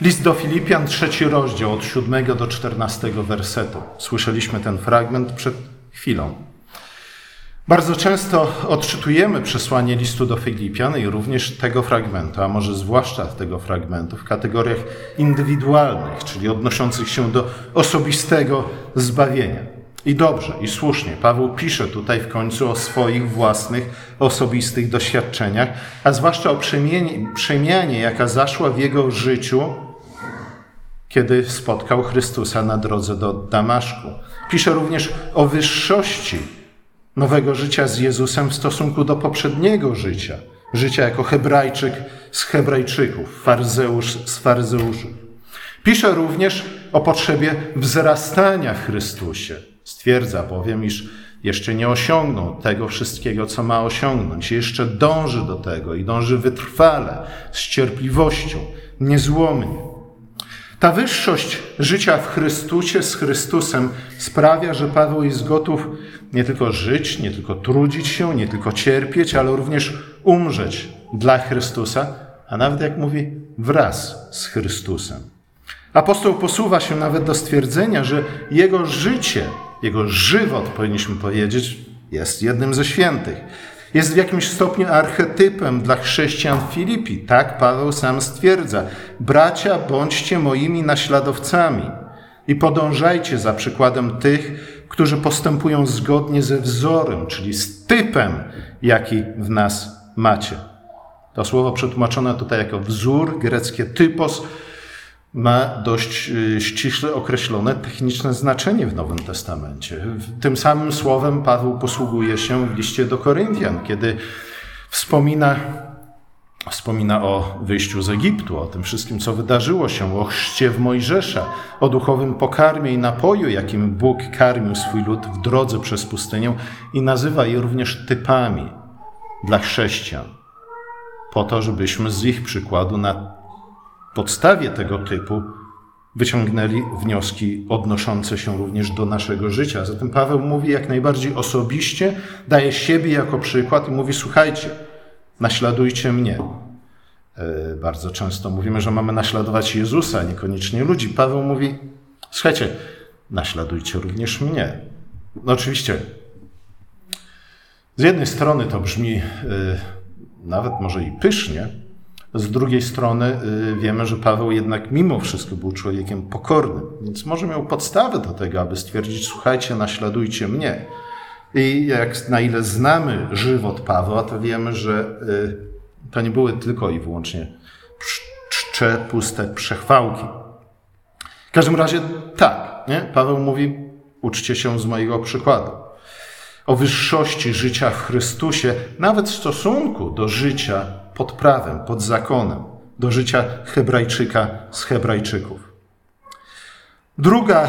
List do Filipian, trzeci rozdział, od 7 do 14 wersetu. Słyszeliśmy ten fragment przed chwilą. Bardzo często odczytujemy przesłanie listu do Filipian i również tego fragmentu, a może zwłaszcza tego fragmentu, w kategoriach indywidualnych, czyli odnoszących się do osobistego zbawienia. I dobrze, i słusznie. Paweł pisze tutaj w końcu o swoich własnych, osobistych doświadczeniach, a zwłaszcza o przemianie, przemianie jaka zaszła w jego życiu, kiedy spotkał Chrystusa na drodze do Damaszku. Pisze również o wyższości nowego życia z Jezusem w stosunku do poprzedniego życia, życia jako Hebrajczyk z Hebrajczyków, faryzeusz z faryzeuszów. Pisze również o potrzebie wzrastania w Chrystusie. Stwierdza bowiem, iż jeszcze nie osiągnął tego wszystkiego, co ma osiągnąć. Jeszcze dąży do tego i dąży wytrwale, z cierpliwością, niezłomnie. Ta wyższość życia w Chrystusie z Chrystusem sprawia, że Paweł jest gotów nie tylko żyć, nie tylko trudzić się, nie tylko cierpieć, ale również umrzeć dla Chrystusa, a nawet jak mówi, wraz z Chrystusem. Apostoł posuwa się nawet do stwierdzenia, że jego życie, jego żywot, powinniśmy powiedzieć, jest jednym ze świętych jest w jakimś stopniu archetypem dla chrześcijan Filipi. Tak Paweł sam stwierdza. Bracia, bądźcie moimi naśladowcami i podążajcie za przykładem tych, którzy postępują zgodnie ze wzorem, czyli z typem, jaki w nas macie. To słowo przetłumaczone tutaj jako wzór, greckie typos, ma dość y, ściśle określone techniczne znaczenie w Nowym Testamencie. Tym samym słowem Paweł posługuje się w liście do Koryntian, kiedy wspomina, wspomina o wyjściu z Egiptu, o tym wszystkim, co wydarzyło się, o chrzcie w Mojżesza, o duchowym pokarmie i napoju, jakim Bóg karmił swój lud w drodze przez pustynię i nazywa je również typami dla chrześcijan, po to, żebyśmy z ich przykładu na podstawie tego typu wyciągnęli wnioski odnoszące się również do naszego życia. Zatem Paweł mówi jak najbardziej osobiście, daje siebie jako przykład i mówi: Słuchajcie, naśladujcie mnie. E, bardzo często mówimy, że mamy naśladować Jezusa, niekoniecznie ludzi. Paweł mówi: Słuchajcie, naśladujcie również mnie. No oczywiście, z jednej strony to brzmi e, nawet może i pysznie, z drugiej strony y, wiemy, że Paweł jednak mimo wszystko był człowiekiem pokornym, więc może miał podstawę do tego, aby stwierdzić: Słuchajcie, naśladujcie mnie. I jak na ile znamy żywot Pawła, to wiemy, że y, to nie były tylko i wyłącznie czcze, puste przechwałki. W każdym razie tak, nie? Paweł mówi: uczcie się z mojego przykładu. O wyższości życia w Chrystusie, nawet w stosunku do życia pod prawem, pod zakonem, do życia Hebrajczyka z Hebrajczyków. Druga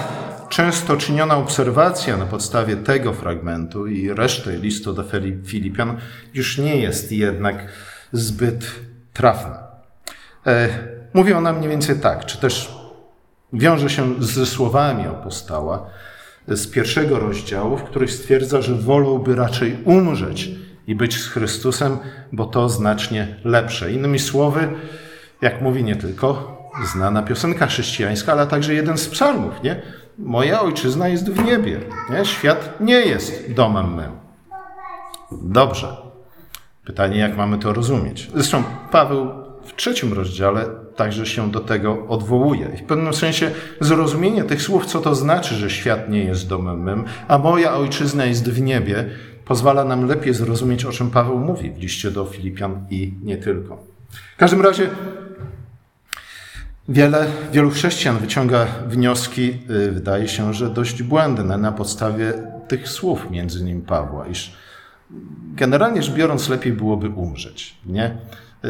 często czyniona obserwacja na podstawie tego fragmentu i reszty listu do Filipian już nie jest jednak zbyt trafna. E, mówi ona mniej więcej tak, czy też wiąże się ze słowami apostoła z pierwszego rozdziału, w których stwierdza, że wolałby raczej umrzeć, i być z Chrystusem, bo to znacznie lepsze. Innymi słowy, jak mówi nie tylko znana piosenka chrześcijańska, ale także jeden z psalmów, nie? Moja ojczyzna jest w niebie, nie? Świat nie jest domem mym. Dobrze. Pytanie, jak mamy to rozumieć? Zresztą Paweł w trzecim rozdziale także się do tego odwołuje. I w pewnym sensie zrozumienie tych słów, co to znaczy, że świat nie jest domem mym, a moja ojczyzna jest w niebie, pozwala nam lepiej zrozumieć, o czym Paweł mówi w liście do Filipian i nie tylko. W każdym razie wiele, wielu chrześcijan wyciąga wnioski, y, wydaje się, że dość błędne na podstawie tych słów, między innymi Pawła, iż generalnie rzecz biorąc lepiej byłoby umrzeć. Nie?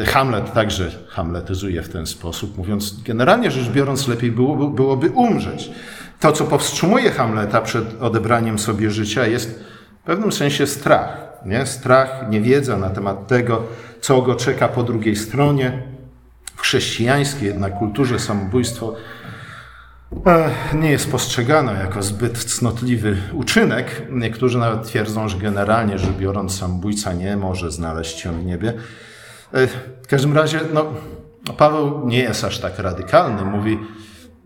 Hamlet także hamletyzuje w ten sposób, mówiąc, generalnie rzecz biorąc, lepiej byłoby, byłoby umrzeć. To, co powstrzymuje Hamleta przed odebraniem sobie życia, jest w pewnym sensie strach. Nie? Strach, niewiedza na temat tego, co go czeka po drugiej stronie. W chrześcijańskiej jednak kulturze samobójstwo e, nie jest postrzegane jako zbyt cnotliwy uczynek. Niektórzy nawet twierdzą, że generalnie rzecz biorąc, samobójca nie może znaleźć się w niebie. E, w każdym razie, No, Paweł nie jest aż tak radykalny. Mówi,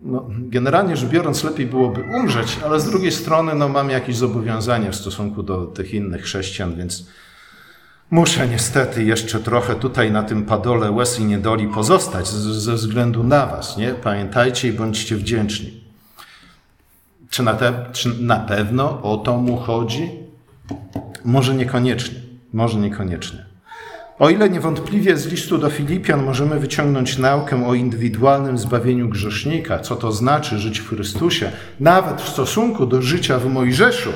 no, generalnie rzecz biorąc, lepiej byłoby umrzeć, ale z drugiej strony no, mam jakieś zobowiązania w stosunku do tych innych chrześcijan, więc muszę niestety jeszcze trochę tutaj na tym padole łez i niedoli pozostać ze względu na Was. Nie? Pamiętajcie i bądźcie wdzięczni. Czy na, te, czy na pewno o to mu chodzi? Może niekoniecznie. Może niekoniecznie. O ile niewątpliwie z listu do Filipian możemy wyciągnąć naukę o indywidualnym zbawieniu grzesznika, co to znaczy żyć w Chrystusie, nawet w stosunku do życia w Mojżeszu,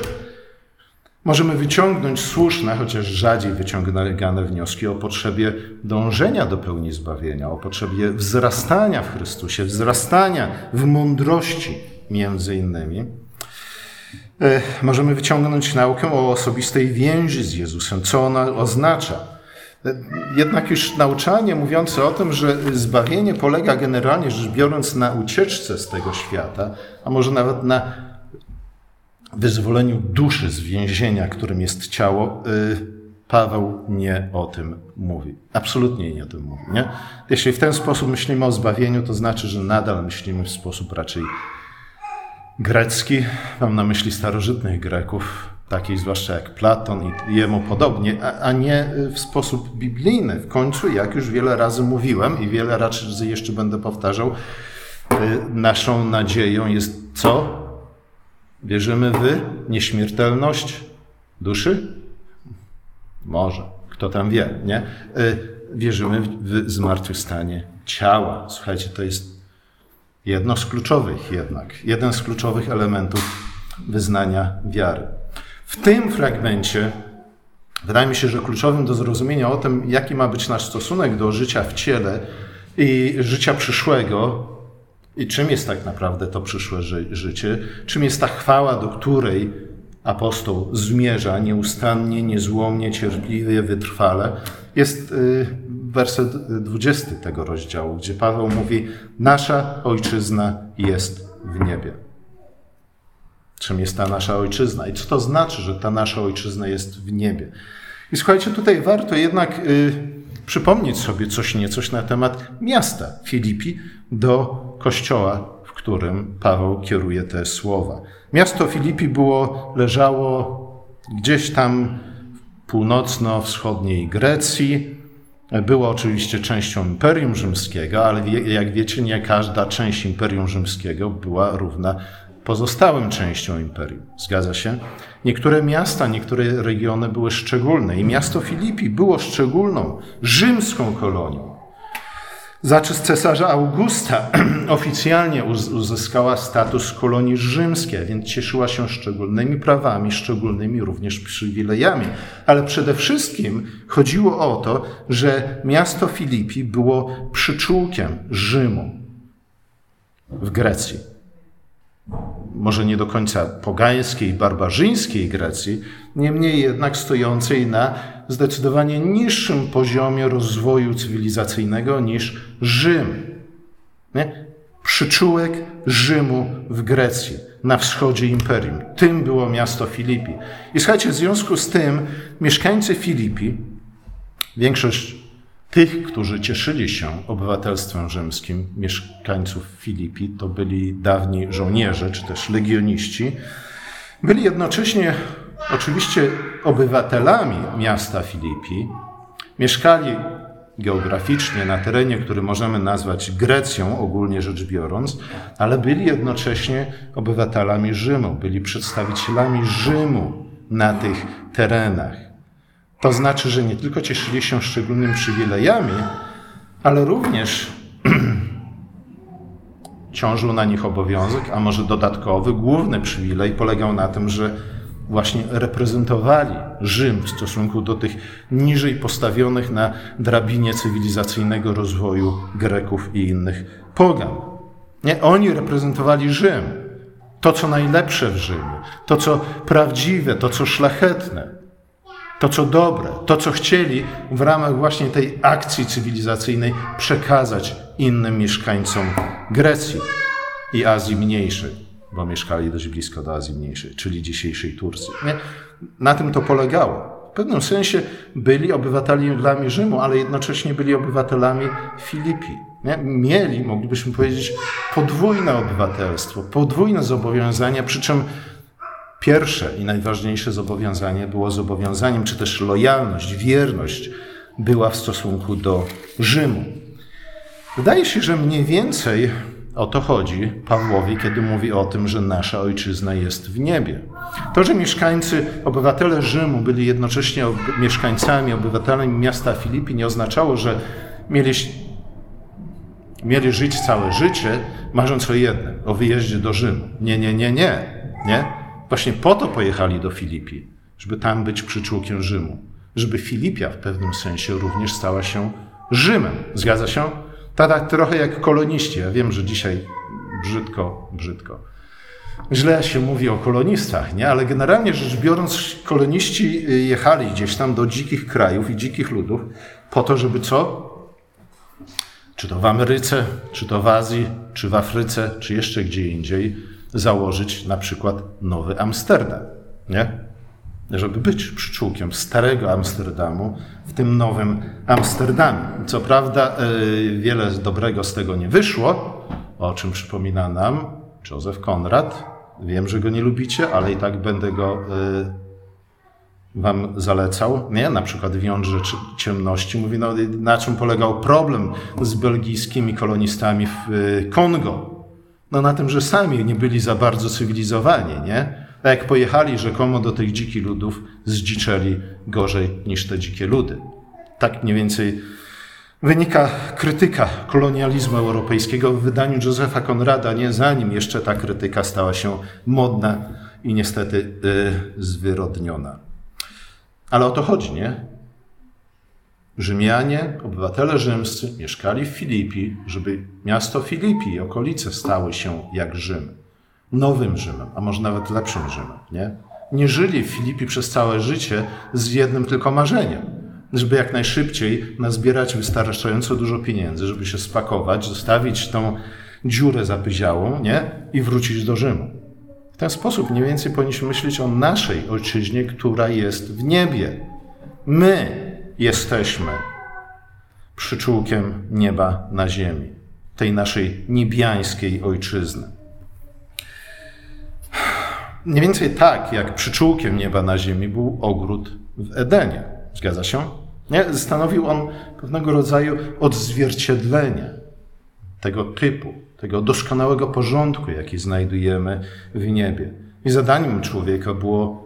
możemy wyciągnąć słuszne, chociaż rzadziej wyciągane wnioski o potrzebie dążenia do pełni zbawienia, o potrzebie wzrastania w Chrystusie, wzrastania w mądrości między innymi. E, możemy wyciągnąć naukę o osobistej więzi z Jezusem, co ona oznacza. Jednak już nauczanie mówiące o tym, że zbawienie polega generalnie rzecz biorąc na ucieczce z tego świata, a może nawet na wyzwoleniu duszy z więzienia, którym jest ciało, e, Paweł nie o tym mówi. Absolutnie nie o tym mówi. Nie? Jeśli w ten sposób myślimy o zbawieniu, to znaczy, że nadal myślimy w sposób raczej grecki, mam na myśli starożytnych Greków, takich zwłaszcza jak Platon i jemu podobnie, a, a, nie w sposób biblijny. W końcu, jak już wiele razy mówiłem i wiele razy jeszcze będę powtarzał, y, naszą nadzieją jest co? Wierzymy w nieśmiertelność duszy? Może. Kto tam wie, nie? Y, wierzymy w zmartwychwstanie ciała. Słuchajcie, to jest Jedno z kluczowych jednak, jeden z kluczowych elementów wyznania wiary. W tym fragmencie wydaje mi się, że kluczowym do zrozumienia o tym, jaki ma być nasz stosunek do życia w ciele i życia przyszłego, i czym jest tak naprawdę to przyszłe ży życie, czym jest ta chwała, do której apostoł zmierza nieustannie, niezłomnie, cierpliwie, wytrwale, jest y, werset 20 tego rozdziału, gdzie Paweł mówi: Nasza ojczyzna jest w niebie. Czym jest ta nasza ojczyzna i co to znaczy, że ta nasza ojczyzna jest w niebie? I słuchajcie, tutaj warto jednak y, przypomnieć sobie coś niecoś na temat miasta Filipi do kościoła, w którym Paweł kieruje te słowa. Miasto Filipi było, leżało gdzieś tam północno-wschodniej Grecji, było oczywiście częścią Imperium Rzymskiego, ale jak wiecie, nie każda część Imperium Rzymskiego była równa pozostałym częścią imperium. Zgadza się? Niektóre miasta, niektóre regiony były szczególne i miasto Filipi było szczególną rzymską kolonią. Za czas cesarza Augusta oficjalnie uzyskała status kolonii rzymskiej, więc cieszyła się szczególnymi prawami, szczególnymi również przywilejami. Ale przede wszystkim chodziło o to, że miasto Filipi było przyczółkiem Rzymu w Grecji. Może nie do końca pogańskiej, barbarzyńskiej Grecji, niemniej jednak stojącej na zdecydowanie niższym poziomie rozwoju cywilizacyjnego niż Rzym. Nie? Przyczółek Rzymu w Grecji, na wschodzie imperium. Tym było miasto Filipi. I słuchajcie, w związku z tym mieszkańcy Filipi, większość tych, którzy cieszyli się obywatelstwem rzymskim, mieszkańców Filipi, to byli dawni żołnierze czy też legioniści, byli jednocześnie oczywiście obywatelami miasta Filipi, mieszkali geograficznie na terenie, który możemy nazwać Grecją, ogólnie rzecz biorąc, ale byli jednocześnie obywatelami Rzymu, byli przedstawicielami Rzymu na tych terenach. To znaczy, że nie tylko cieszyli się szczególnymi przywilejami, ale również ciążył na nich obowiązek, a może dodatkowy, główny przywilej polegał na tym, że właśnie reprezentowali Rzym w stosunku do tych niżej postawionych na drabinie cywilizacyjnego rozwoju Greków i innych pogan. Nie, oni reprezentowali Rzym, to co najlepsze w Rzymie, to co prawdziwe, to co szlachetne, to co dobre, to co chcieli w ramach właśnie tej akcji cywilizacyjnej przekazać innym mieszkańcom Grecji i Azji Mniejszej bo mieszkali dość blisko do Azji Mniejszej, czyli dzisiejszej Turcji. Nie? Na tym to polegało. W pewnym sensie byli obywatelami Rzymu, ale jednocześnie byli obywatelami Filipi. Nie? Mieli, moglibyśmy powiedzieć, podwójne obywatelstwo, podwójne zobowiązania, przy czym pierwsze i najważniejsze zobowiązanie było zobowiązaniem, czy też lojalność, wierność była w stosunku do Rzymu. Wydaje się, że mniej więcej o to chodzi Pawłowi, kiedy mówi o tym, że nasza ojczyzna jest w niebie. To, że mieszkańcy, obywatele Rzymu byli jednocześnie mieszkańcami, obywatelami miasta Filipi, nie oznaczało, że mieli, mieli żyć całe życie, marząc o jednym, o wyjeździe do Rzymu. Nie, nie, nie, nie. nie? Właśnie po to pojechali do Filipi, żeby tam być przyczółkiem Rzymu. Żeby Filipia w pewnym sensie również stała się Rzymem. Zgadza się? Tak trochę jak koloniści. Ja wiem, że dzisiaj brzydko, brzydko. Źle się mówi o kolonistach, nie? ale generalnie rzecz biorąc, koloniści y, jechali gdzieś tam do dzikich krajów i dzikich ludów po to, żeby co? Czy to w Ameryce, czy to w Azji, czy w Afryce, czy jeszcze gdzie indziej, założyć na przykład nowy Amsterdam, nie? żeby być przyczółkiem starego Amsterdamu w tym nowym Amsterdamie. Co prawda, e, wiele dobrego z tego nie wyszło, o czym przypomina nam Józef Konrad. Wiem, że go nie lubicie, ale i tak będę go e, wam zalecał. Nie, na przykład wiąże ciemności. Mówi, no, na czym polegał problem z belgijskimi kolonistami w e, Kongo. No na tym, że sami nie byli za bardzo cywilizowani, nie? A jak pojechali rzekomo do tych dzikich ludów, zdziczeli gorzej niż te dzikie ludy. Tak mniej więcej wynika krytyka kolonializmu europejskiego w wydaniu Józefa Konrada, nie zanim jeszcze ta krytyka stała się modna i niestety yy, zwyrodniona. Ale o to chodzi, nie? Rzymianie, obywatele rzymscy mieszkali w Filipi, żeby miasto Filipi i okolice stały się jak Rzym nowym Rzymem, a może nawet lepszym Rzymem. Nie, nie żyli w Filipi przez całe życie z jednym tylko marzeniem, żeby jak najszybciej nazbierać wystarczająco dużo pieniędzy, żeby się spakować, zostawić tą dziurę zapyziałą nie? i wrócić do Rzymu. W ten sposób mniej więcej powinniśmy myśleć o naszej ojczyźnie, która jest w niebie. My jesteśmy przyczółkiem nieba na ziemi, tej naszej niebiańskiej ojczyzny. Mniej więcej tak, jak przyczółkiem nieba na ziemi był ogród w Edenie. Zgadza się? Nie? Stanowił on pewnego rodzaju odzwierciedlenie tego typu, tego doskonałego porządku, jaki znajdujemy w niebie. I zadaniem człowieka było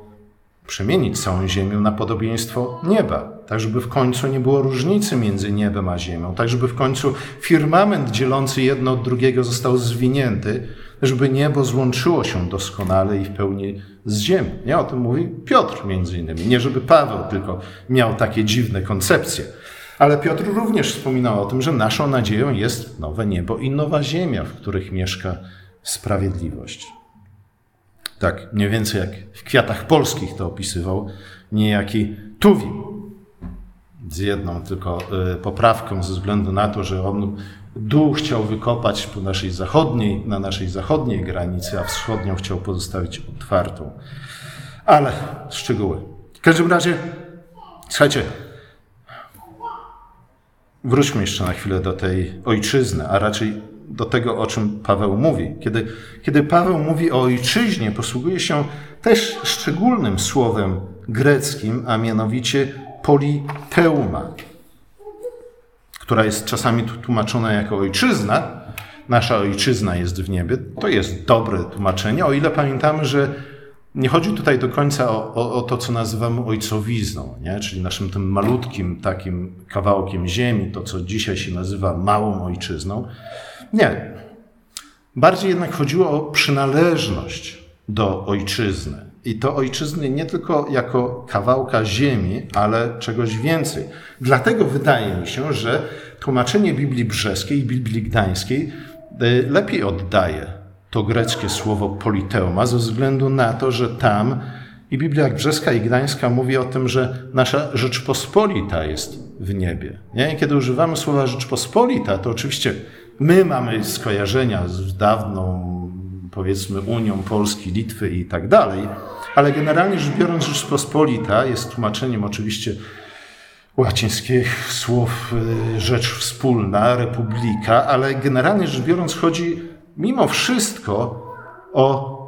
przemienić całą ziemię na podobieństwo nieba, tak żeby w końcu nie było różnicy między niebem a ziemią, tak żeby w końcu firmament dzielący jedno od drugiego został zwinięty, żeby niebo złączyło się doskonale i w pełni z ziemią. Nie o tym mówi Piotr między innymi. Nie żeby Paweł tylko miał takie dziwne koncepcje. Ale Piotr również wspominał o tym, że naszą nadzieją jest nowe niebo i nowa ziemia, w których mieszka sprawiedliwość. Tak, mniej więcej jak w kwiatach polskich to opisywał niejaki Tuwim. Z jedną tylko y, poprawką ze względu na to, że on Dół chciał wykopać po naszej zachodniej, na naszej zachodniej granicy, a wschodnią chciał pozostawić otwartą. Ale szczegóły. W każdym razie, słuchajcie, wróćmy jeszcze na chwilę do tej ojczyzny, a raczej do tego, o czym Paweł mówi. Kiedy, kiedy Paweł mówi o ojczyźnie, posługuje się też szczególnym słowem greckim, a mianowicie politeuma która jest czasami tłumaczona jako ojczyzna, nasza ojczyzna jest w niebie, to jest dobre tłumaczenie, o ile pamiętamy, że nie chodzi tutaj do końca o, o, o, to, co nazywamy ojcowizną, nie? czyli naszym tym malutkim takim kawałkiem ziemi, to co dzisiaj się nazywa małą ojczyzną. Nie. Bardziej jednak chodziło o przynależność do ojczyzny. I to ojczyzny nie tylko jako kawałka ziemi, ale czegoś więcej. Dlatego wydaje mi się, że tłumaczenie Biblii Brzeskiej i Biblii Gdańskiej y, lepiej oddaje to greckie słowo politeuma, ze względu na to, że tam i Biblia Brzeska i Gdańska mówi o tym, że nasza Rzeczpospolita jest w niebie. Nie? I kiedy używamy słowa Rzeczpospolita, to oczywiście my mamy skojarzenia z dawną powiedzmy Unią Polski, Litwy i tak dalej, ale generalnie rzecz biorąc Rzeczpospolita jest tłumaczeniem oczywiście łacińskich słów y, rzecz wspólna, republika, ale generalnie rzecz biorąc chodzi mimo wszystko o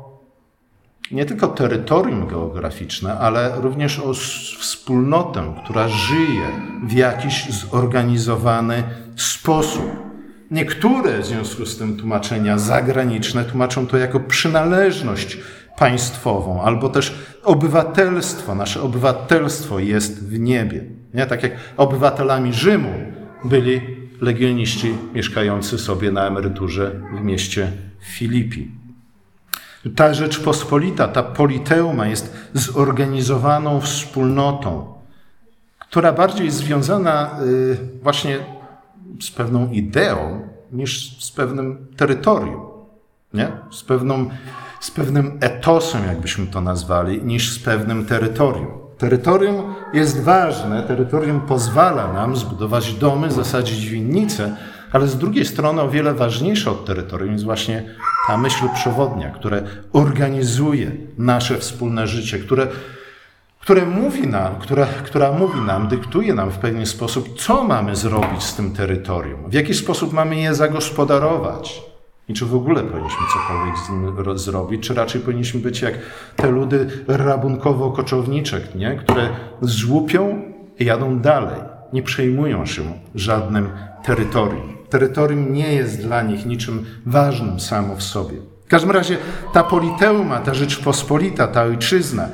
nie tylko terytorium geograficzne, ale również o wspólnotę, która żyje w jakiś zorganizowany sposób. Niektóre w związku z tym tłumaczenia zagraniczne tłumaczą to jako przynależność państwową, albo też obywatelstwo. Nasze obywatelstwo jest w niebie. Nie? Tak jak obywatelami Rzymu byli legioniści mieszkający sobie na emeryturze w mieście Filipi. Ta Rzeczpospolita, ta politeuma jest zorganizowaną wspólnotą, która bardziej jest związana y, właśnie z pewną ideą niż z pewnym terytorium, nie? Z, pewną, z pewnym etosem, jakbyśmy to nazwali, niż z pewnym terytorium. Terytorium jest ważne, terytorium pozwala nam zbudować domy, zasadzić winnice, ale z drugiej strony o wiele ważniejsze od terytorium jest właśnie ta myśl przewodnia, które organizuje nasze wspólne życie, które, które mówi nam, która, która mówi nam, dyktuje nam w pewien sposób, co mamy zrobić z tym terytorium, w jaki sposób mamy je zagospodarować. I czy w ogóle powinniśmy cokolwiek z nim zrobić, czy raczej powinniśmy być jak te ludy rabunkowo-koczowniczek, nie? które złupią i jadą dalej, nie przejmują się żadnym terytorium. Terytorium nie jest dla nich niczym ważnym samo w sobie. W każdym razie ta politeuma, ta Rzeczpospolita, ta ojczyzna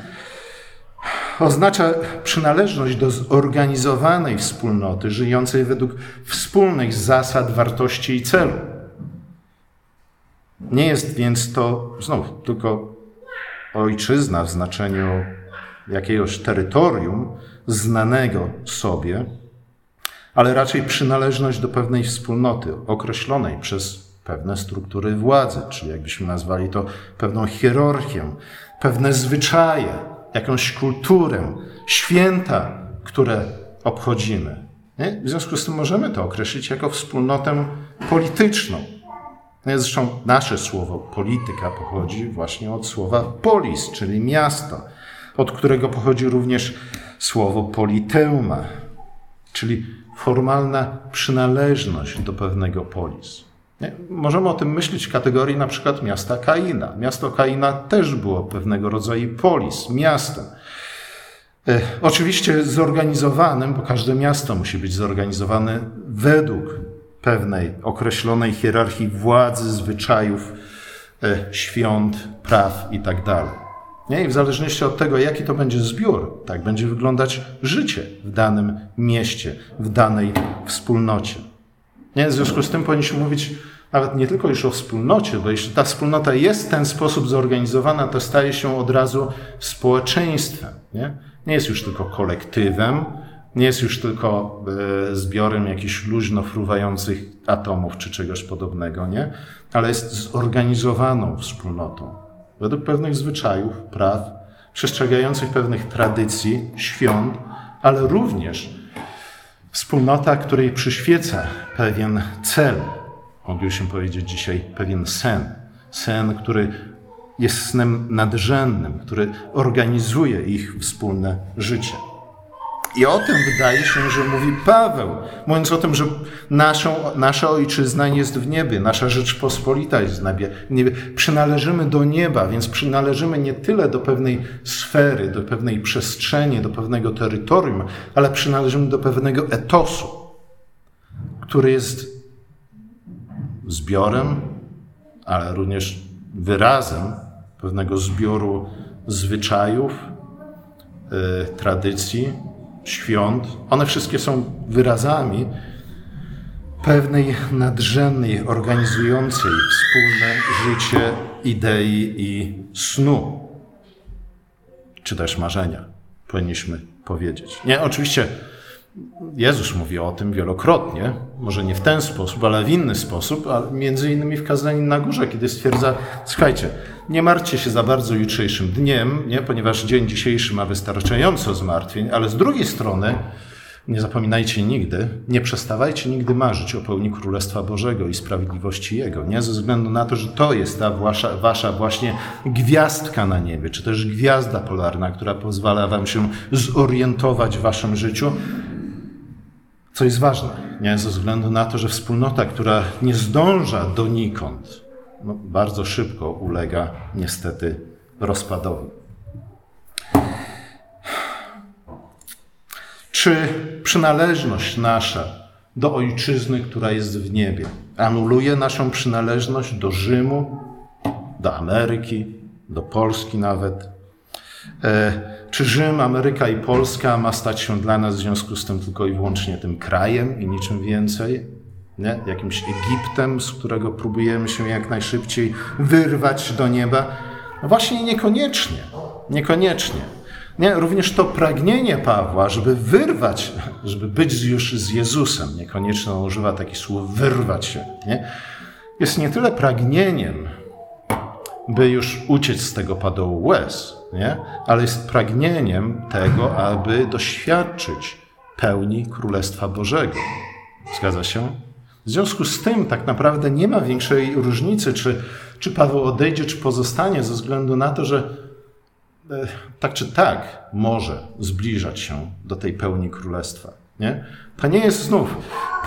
oznacza przynależność do zorganizowanej wspólnoty żyjącej według wspólnych zasad, wartości i celu. Nie jest więc to znów tylko ojczyzna w znaczeniu jakiegoś terytorium znanego sobie, ale raczej przynależność do pewnej wspólnoty określonej przez pewne struktury władzy, czyli jakbyśmy nazwali to pewną hierarchię, pewne zwyczaje, jakąś kulturę, święta, które obchodzimy. Nie? W związku z tym możemy to określić jako wspólnotę polityczną. Zresztą nasze słowo polityka pochodzi właśnie od słowa polis, czyli miasto, od którego pochodzi również słowo politeuma, czyli formalna przynależność do pewnego polis. Nie? Możemy o tym myśleć w kategorii na przykład miasta Kaina. Miasto Kaina też było pewnego rodzaju polis, miastem. E, oczywiście zorganizowanym, bo każde miasto musi być zorganizowane według pewnej określonej hierarchii władzy, zwyczajów, e, świąt, praw itd. Tak nie? I w zależności od tego, jaki to będzie zbiór, tak będzie wyglądać życie w danym mieście, w danej wspólnocie. Nie? W związku z tym powinniśmy mówić nawet nie tylko już o wspólnocie, bo jeśli ta wspólnota jest w ten sposób zorganizowana, to staje się od razu społeczeństwem. Nie, nie jest już tylko kolektywem, nie jest już tylko e, zbiorem jakichś luźno fruwających atomów czy czegoś podobnego, nie? ale jest zorganizowaną wspólnotą według pewnych zwyczajów, praw, przestrzegających pewnych tradycji, świąt, ale również wspólnota, której przyświeca pewien cel. Moglibyśmy powiedzieć dzisiaj pewien sen. Sen, który jest snem nadrzędnym, który organizuje ich wspólne życie. I o tym wydaje się, że mówi Paweł, mówiąc o tym, że naszą, nasza ojczyzna jest w niebie, nasza Rzeczpospolita jest w niebie. Przynależymy do nieba, więc przynależymy nie tyle do pewnej sfery, do pewnej przestrzeni, do pewnego terytorium, ale przynależymy do pewnego etosu, który jest zbiorem, ale również wyrazem pewnego zbioru zwyczajów, yy, tradycji, świąt, one wszystkie są wyrazami pewnej nadrzędnej, organizującej wspólne życie idei i snu, czy też marzenia, powinniśmy powiedzieć. Nie, oczywiście Jezus mówi o tym wielokrotnie, może nie w ten sposób, ale w inny sposób, a między innymi w kazaniu na górze, kiedy stwierdza, słuchajcie, nie martwcie się za bardzo jutrzejszym dniem, nie? ponieważ dzień dzisiejszy ma wystarczająco zmartwień, ale z drugiej strony nie zapominajcie nigdy, nie przestawajcie nigdy marzyć o pełni Królestwa Bożego i sprawiedliwości Jego, nie? Ze względu na to, że to jest ta wasza, wasza właśnie gwiazdka na niebie, czy też gwiazda polarna, która pozwala wam się zorientować w waszym życiu Co jest ważne, nie? ze względu na to, że wspólnota, która nie zdąża donikąd, no, bardzo szybko ulega niestety rozpadowi. Czy przynależność nasza do ojczyzny, która jest w niebie, anuluje naszą przynależność do Rzymu, do Ameryki, do Polski nawet? E, czy Rzym, Ameryka i Polska ma stać się dla nas w związku z tym tylko i wyłącznie tym krajem i niczym więcej? Nie? Jakimś Egiptem, z którego próbujemy się jak najszybciej wyrwać do nieba? No właśnie niekoniecznie. Niekoniecznie. Nie, również to pragnienie Pawła, żeby wyrwać, żeby być już z Jezusem, niekoniecznie on używa takich słów wyrwać się, nie? jest nie tyle pragnieniem, by już uciec z tego padołu łez, nie? ale jest pragnieniem tego, aby doświadczyć pełni Królestwa Bożego. Zgadza się? W związku z tym tak naprawdę nie ma większej różnicy, czy, czy Paweł odejdzie, czy pozostanie, ze względu na to, że e, tak czy tak może zbliżać się do tej pełni królestwa. Nie? To nie jest znów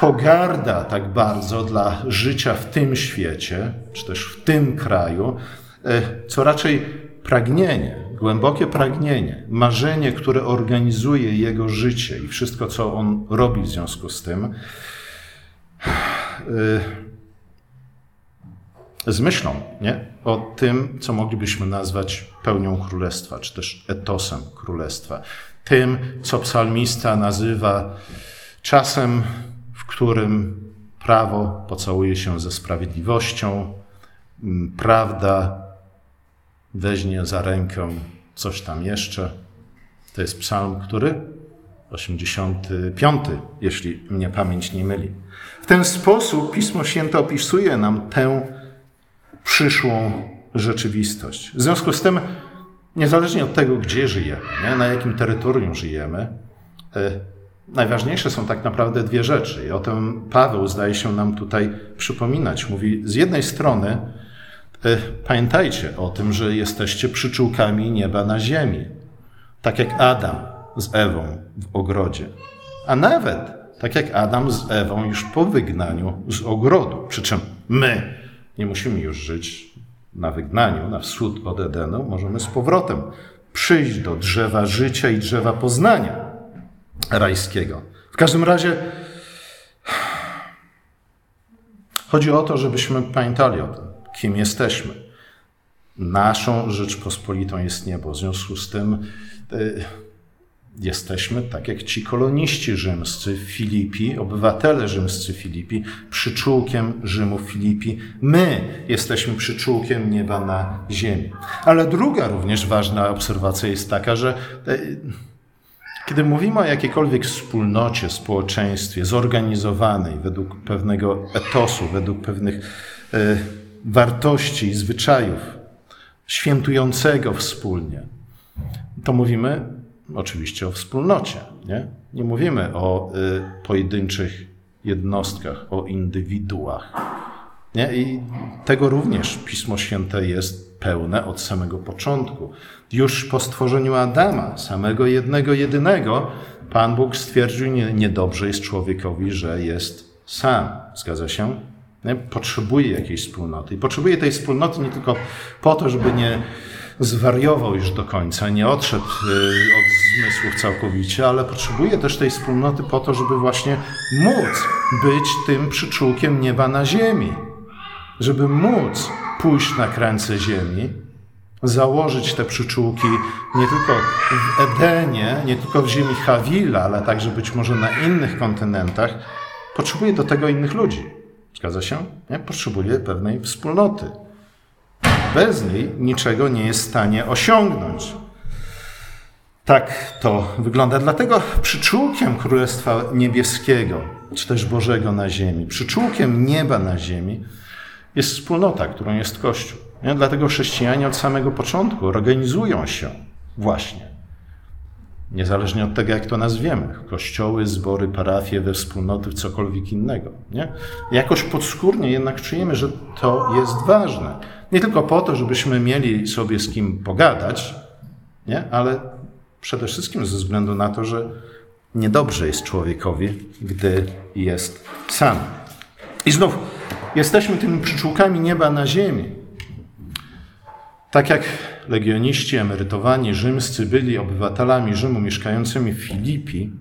pogarda tak bardzo dla życia w tym świecie, czy też w tym kraju, co raczej pragnienie, głębokie pragnienie, marzenie, które organizuje jego życie i wszystko, co on robi w związku z tym, y, z myślą nie? o tym, co moglibyśmy nazwać pełnią królestwa, czy też etosem królestwa. Tym, co psalmista nazywa czasem, w którym prawo pocałuje się ze sprawiedliwością, prawda weźmie za rękę coś tam jeszcze. To jest psalm, który? 85, jeśli mnie pamięć nie myli. W ten sposób Pismo Święte opisuje nam tę przyszłą rzeczywistość. W związku z tym, niezależnie od tego, gdzie żyjemy, nie? na jakim terytorium żyjemy, e, najważniejsze są tak naprawdę dwie rzeczy. I o tym Paweł zdaje się nam tutaj przypominać. Mówi, z jednej strony, pamiętajcie o tym, że jesteście przyczółkami nieba na ziemi. Tak jak Adam z Ewą w ogrodzie. A nawet tak jak Adam z Ewą już po wygnaniu z ogrodu. Przy czym my nie musimy już żyć na wygnaniu, na wschód od Edenu, możemy z powrotem przyjść do drzewa życia i drzewa poznania rajskiego. W każdym razie chodzi o to, żebyśmy pamiętali o tym, kim jesteśmy. Naszą Rzeczpospolitą jest niebo. W związku z tym y, Jesteśmy, tak jak ci koloniści rzymscy Filipi, obywatele rzymscy Filipi, przyczółkiem Rzymu Filipi. My jesteśmy przyczółkiem nieba na ziemi. Ale druga również ważna obserwacja jest taka, że e, kiedy mówimy o jakiejkolwiek wspólnocie, społeczeństwie zorganizowanej według pewnego etosu, według pewnych e, wartości i zwyczajów, świętującego wspólnie, to mówimy oczywiście o wspólnocie. Nie, nie mówimy o y, pojedynczych jednostkach, o indywiduach. Nie? I tego również Pismo Święte jest pełne od samego początku. Już po stworzeniu Adama, samego jednego, jedynego, Pan Bóg stwierdził, nie, niedobrze jest człowiekowi, że jest sam. Zgadza się? Potrzebuje jakiejś wspólnoty. I potrzebuje tej wspólnoty nie tylko po to, żeby nie zwariował już do końca, nie odszedł y, od zmysłów całkowicie, ale potrzebuje też tej wspólnoty po to, żeby właśnie móc być tym przyczółkiem nieba na ziemi. Żeby móc pójść na krańce ziemi, założyć te przyczółki nie tylko w Edenie, nie tylko w ziemi Hawila, ale także być może na innych kontynentach, potrzebuje do tego innych ludzi. Zgadza się? Nie? Potrzebuje pewnej wspólnoty. Bez niej niczego nie jest w stanie osiągnąć. Tak to wygląda. Dlatego przyczółkiem Królestwa Niebieskiego, czy też Bożego na ziemi, przyczółkiem nieba na ziemi jest wspólnota, którą jest Kościół. Nie? Dlatego chrześcijanie od samego początku organizują się właśnie. Niezależnie od tego, jak to nazwiemy. Kościoły, zbory, parafie, we wspólnoty, cokolwiek innego. Nie? Jakoś podskórnie jednak czujemy, że to jest ważne. Nie tylko po to, żebyśmy mieli sobie z kim pogadać, nie? ale przede wszystkim ze względu na to, że Niedobrze jest człowiekowi, gdy jest sam. I znów jesteśmy tymi przyczółkami nieba na ziemi. Tak jak legioniści emerytowani rzymscy byli obywatelami Rzymu mieszkającymi w Filipi,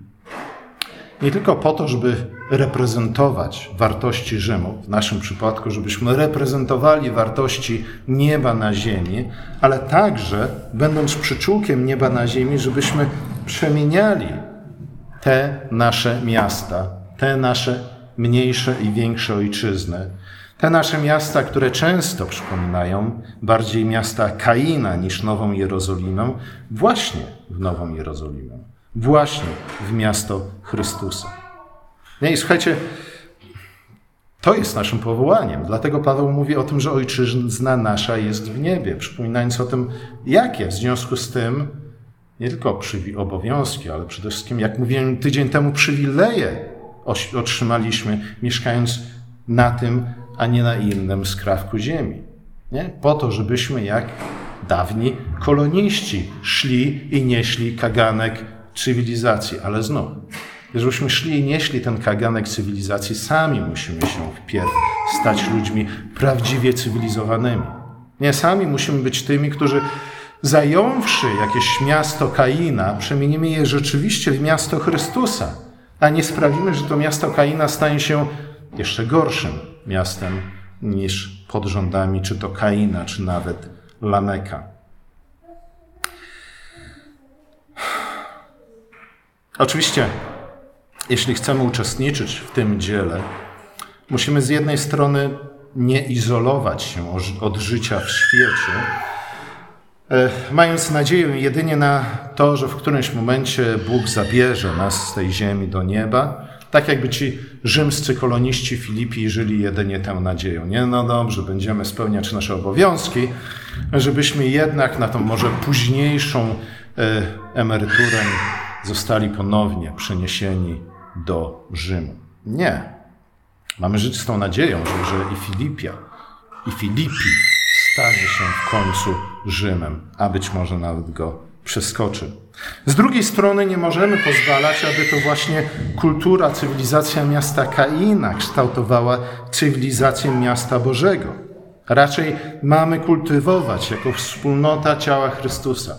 nie tylko po to, żeby reprezentować wartości Rzymu, w naszym przypadku, żebyśmy reprezentowali wartości nieba na ziemi, ale także, będąc przyczółkiem nieba na ziemi, żebyśmy przemieniali te nasze miasta, te nasze mniejsze i większe ojczyzny, te nasze miasta, które często przypominają bardziej miasta Kaina niż Nową Jerozolimę, właśnie w Nową Jerozolimę, właśnie w miasto Chrystusa. Nie, i słuchajcie, to jest naszym powołaniem. Dlatego Paweł mówi o tym, że ojczyzna nasza jest w niebie, przypominając o tym, jakie w związku z tym nie tylko obowiązki, ale przede wszystkim, jak mówiłem tydzień temu, przywileje otrzymaliśmy, mieszkając na tym, a nie na innym skrawku ziemi. Nie? Po to, żebyśmy jak dawni koloniści szli i nieśli kaganek cywilizacji. Ale znów, żebyśmy szli i nieśli ten kaganek cywilizacji, sami musimy się wpierw stać ludźmi prawdziwie cywilizowanymi. Nie, sami musimy być tymi, którzy zająwszy jakieś miasto Kaina, przemienimy je rzeczywiście w miasto Chrystusa, a nie sprawimy, że to miasto Kaina stanie się jeszcze gorszym miastem niż pod rządami czy to Kaina, czy nawet Lameka. Oczywiście, jeśli chcemy uczestniczyć w tym dziele, musimy z jednej strony nie izolować się od życia w świecie, e, mając nadzieję jedynie na to, że w którymś momencie Bóg zabierze nas z tej ziemi do nieba, tak jakby ci rzymscy koloniści Filipi żyli jedynie tę nadzieją. Nie, no dobrze, będziemy spełniać nasze obowiązki, żebyśmy jednak na tą może późniejszą e, emeryturę zostali ponownie przeniesieni do Rzymu. Nie. Mamy żyć z tą nadzieją, że, że i Filipia, i Filipi stanie się w końcu Rzymem, a być może nawet go przeskoczy. Z drugiej strony nie możemy pozwalać, aby to właśnie kultura, cywilizacja miasta Kaina kształtowała cywilizację miasta Bożego. Raczej mamy kultywować jako wspólnota ciała Chrystusa,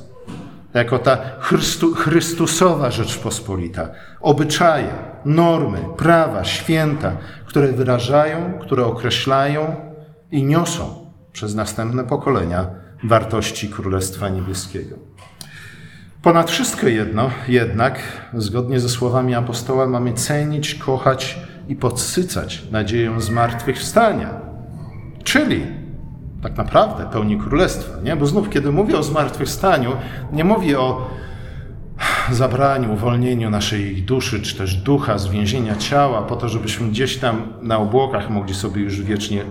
jako ta Chrystu, Chrystusowa Rzeczpospolita, obyczaje, normy, prawa, święta, które wyrażają, które określają i niosą przez następne pokolenia wartości Królestwa Niebieskiego. Ponad wszystko jedno, jednak, zgodnie ze słowami apostoła, mamy cenić, kochać i podsycać nadzieję zmartwychwstania. Czyli tak naprawdę pełni królestwa. Nie? Bo znów, kiedy mówię o zmartwychwstaniu, nie mówię o zabraniu, uwolnieniu naszej duszy, czy też ducha z więzienia ciała, po to, żebyśmy gdzieś tam na obłokach mogli sobie już wiecznie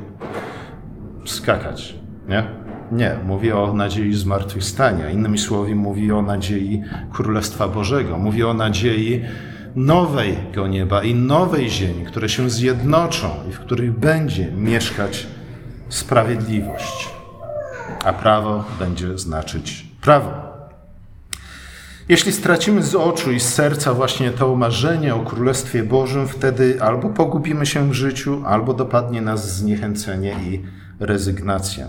skakać. Nie? Nie, mówi o nadziei zmartwychwstania. Innymi słowy, mówi o nadziei Królestwa Bożego. Mówi o nadziei nowego nieba i nowej ziemi, które się zjednoczą i w których będzie mieszkać sprawiedliwość, a prawo będzie znaczyć prawo. Jeśli stracimy z oczu i z serca właśnie to marzenie o Królestwie Bożym, wtedy albo pogubimy się w życiu, albo dopadnie nas zniechęcenie i rezygnacja.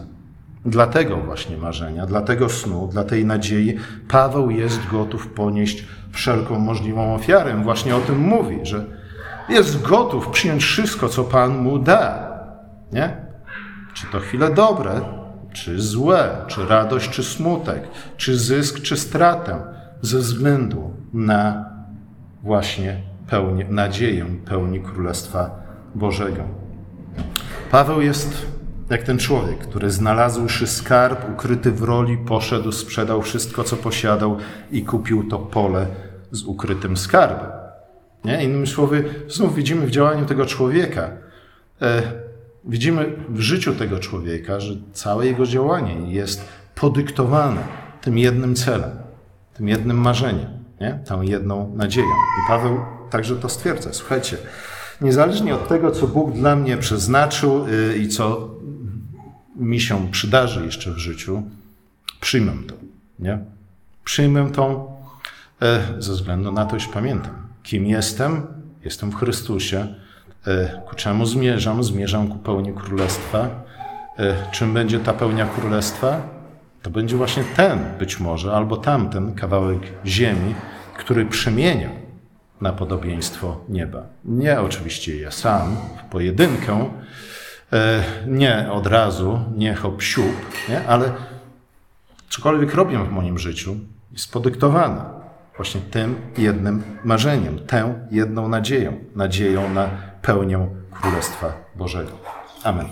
Dla tego właśnie marzenia, dla tego snu, dla tej nadziei Paweł jest gotów ponieść wszelką możliwą ofiarę. Właśnie o tym mówi, że jest gotów przyjąć wszystko, co Pan mu da. Nie? Czy to chwile dobre, czy złe, czy radość, czy smutek, czy zysk, czy stratę, ze względu na właśnie pełnię, nadzieję pełni Królestwa Bożego. Paweł jest jak ten człowiek, który znalazłszy skarb ukryty w roli, poszedł, sprzedał wszystko, co posiadał i kupił to pole z ukrytym skarbem. Nie? Innymi słowy, znów widzimy w działaniu tego człowieka, e, widzimy w życiu tego człowieka, że całe jego działanie jest podyktowane tym jednym celem, tym jednym marzeniem, nie? tą jedną nadzieją. I Paweł także to stwierdza. Słuchajcie, niezależnie od tego, co Bóg dla mnie przeznaczył y, i co mi się przydarzy jeszcze w życiu, przyjmę to. Nie? Przyjmę to e, ze względu na to, iż pamiętam. Kim jestem? Jestem w Chrystusie. E, Ku czemu zmierzam? Zmierzam ku pełni królestwa. E, Czym będzie ta pełnia królestwa? To będzie właśnie ten, być może, albo tamten kawałek ziemi, który przemienia na podobieństwo nieba. Nie oczywiście ja sam, w pojedynkę, nie od razu, nie hop siup, nie? ale cokolwiek robię w moim życiu jest podyktowane właśnie tym jednym marzeniem, tą jedną nadzieją, nadzieją na pełnię Królestwa Bożego. Amen.